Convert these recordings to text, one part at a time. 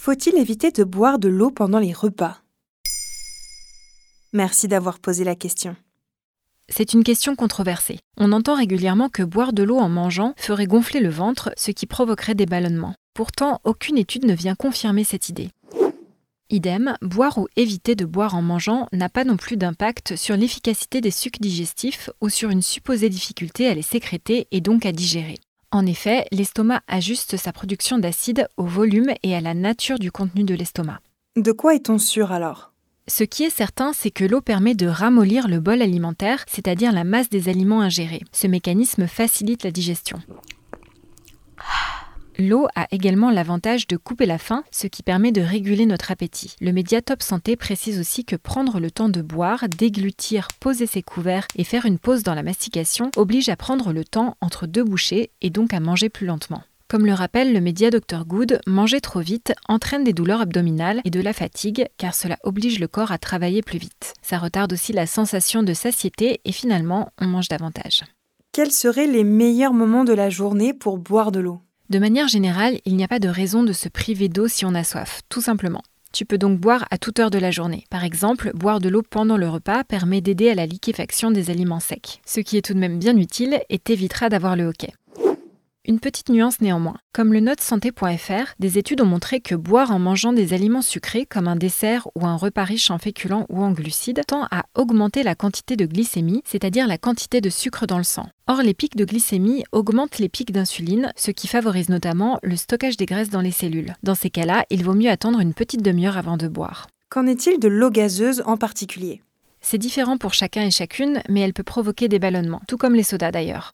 Faut-il éviter de boire de l'eau pendant les repas? Merci d'avoir posé la question. C'est une question controversée. On entend régulièrement que boire de l'eau en mangeant ferait gonfler le ventre, ce qui provoquerait des ballonnements. Pourtant, aucune étude ne vient confirmer cette idée. Idem, boire ou éviter de boire en mangeant n'a pas non plus d'impact sur l'efficacité des sucs digestifs ou sur une supposée difficulté à les sécréter et donc à digérer. En effet, l'estomac ajuste sa production d'acide au volume et à la nature du contenu de l'estomac. De quoi est-on sûr alors? Ce qui est certain, c'est que l'eau permet de ramollir le bol alimentaire, c'est-à-dire la masse des aliments ingérés. Ce mécanisme facilite la digestion. L'eau a également l'avantage de couper la faim, ce qui permet de réguler notre appétit. Le média Top Santé précise aussi que prendre le temps de boire, déglutir, poser ses couverts et faire une pause dans la mastication oblige à prendre le temps entre deux bouchées et donc à manger plus lentement. Comme le rappelle le média Dr Good, manger trop vite entraîne des douleurs abdominales et de la fatigue car cela oblige le corps à travailler plus vite. Ça retarde aussi la sensation de satiété et finalement on mange davantage. Quels seraient les meilleurs moments de la journée pour boire de l'eau? De manière générale, il n'y a pas de raison de se priver d'eau si on a soif, tout simplement. Tu peux donc boire à toute heure de la journée. Par exemple, boire de l'eau pendant le repas permet d'aider à la liquéfaction des aliments secs. Ce qui est tout de même bien utile et t'évitera d'avoir le hoquet. Une petite nuance néanmoins. Comme le note santé.fr, des études ont montré que boire en mangeant des aliments sucrés comme un dessert ou un repas riche en féculents ou en glucides tend à augmenter la quantité de glycémie, c'est-à-dire la quantité de sucre dans le sang. Or, les pics de glycémie augmentent les pics d'insuline, ce qui favorise notamment le stockage des graisses dans les cellules. Dans ces cas-là, il vaut mieux attendre une petite demi-heure avant de boire. Qu'en est-il de l'eau gazeuse en particulier? C'est différent pour chacun et chacune, mais elle peut provoquer des ballonnements, tout comme les sodas d'ailleurs.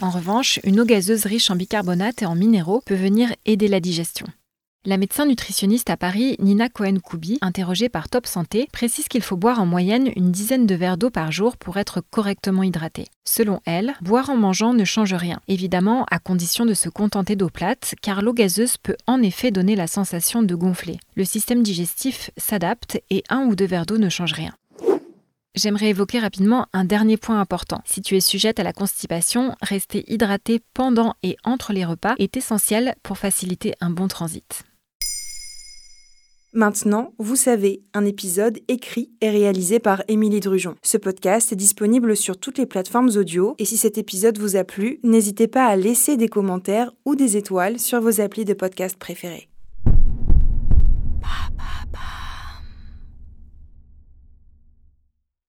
En revanche, une eau gazeuse riche en bicarbonate et en minéraux peut venir aider la digestion. La médecin nutritionniste à Paris, Nina Cohen-Koubi, interrogée par Top Santé, précise qu'il faut boire en moyenne une dizaine de verres d'eau par jour pour être correctement hydraté. Selon elle, boire en mangeant ne change rien, évidemment à condition de se contenter d'eau plate, car l'eau gazeuse peut en effet donner la sensation de gonfler. Le système digestif s'adapte et un ou deux verres d'eau ne changent rien. J'aimerais évoquer rapidement un dernier point important. Si tu es sujette à la constipation, rester hydraté pendant et entre les repas est essentiel pour faciliter un bon transit. Maintenant, vous savez, un épisode écrit et réalisé par Émilie Drujon. Ce podcast est disponible sur toutes les plateformes audio et si cet épisode vous a plu, n'hésitez pas à laisser des commentaires ou des étoiles sur vos applis de podcast préférés.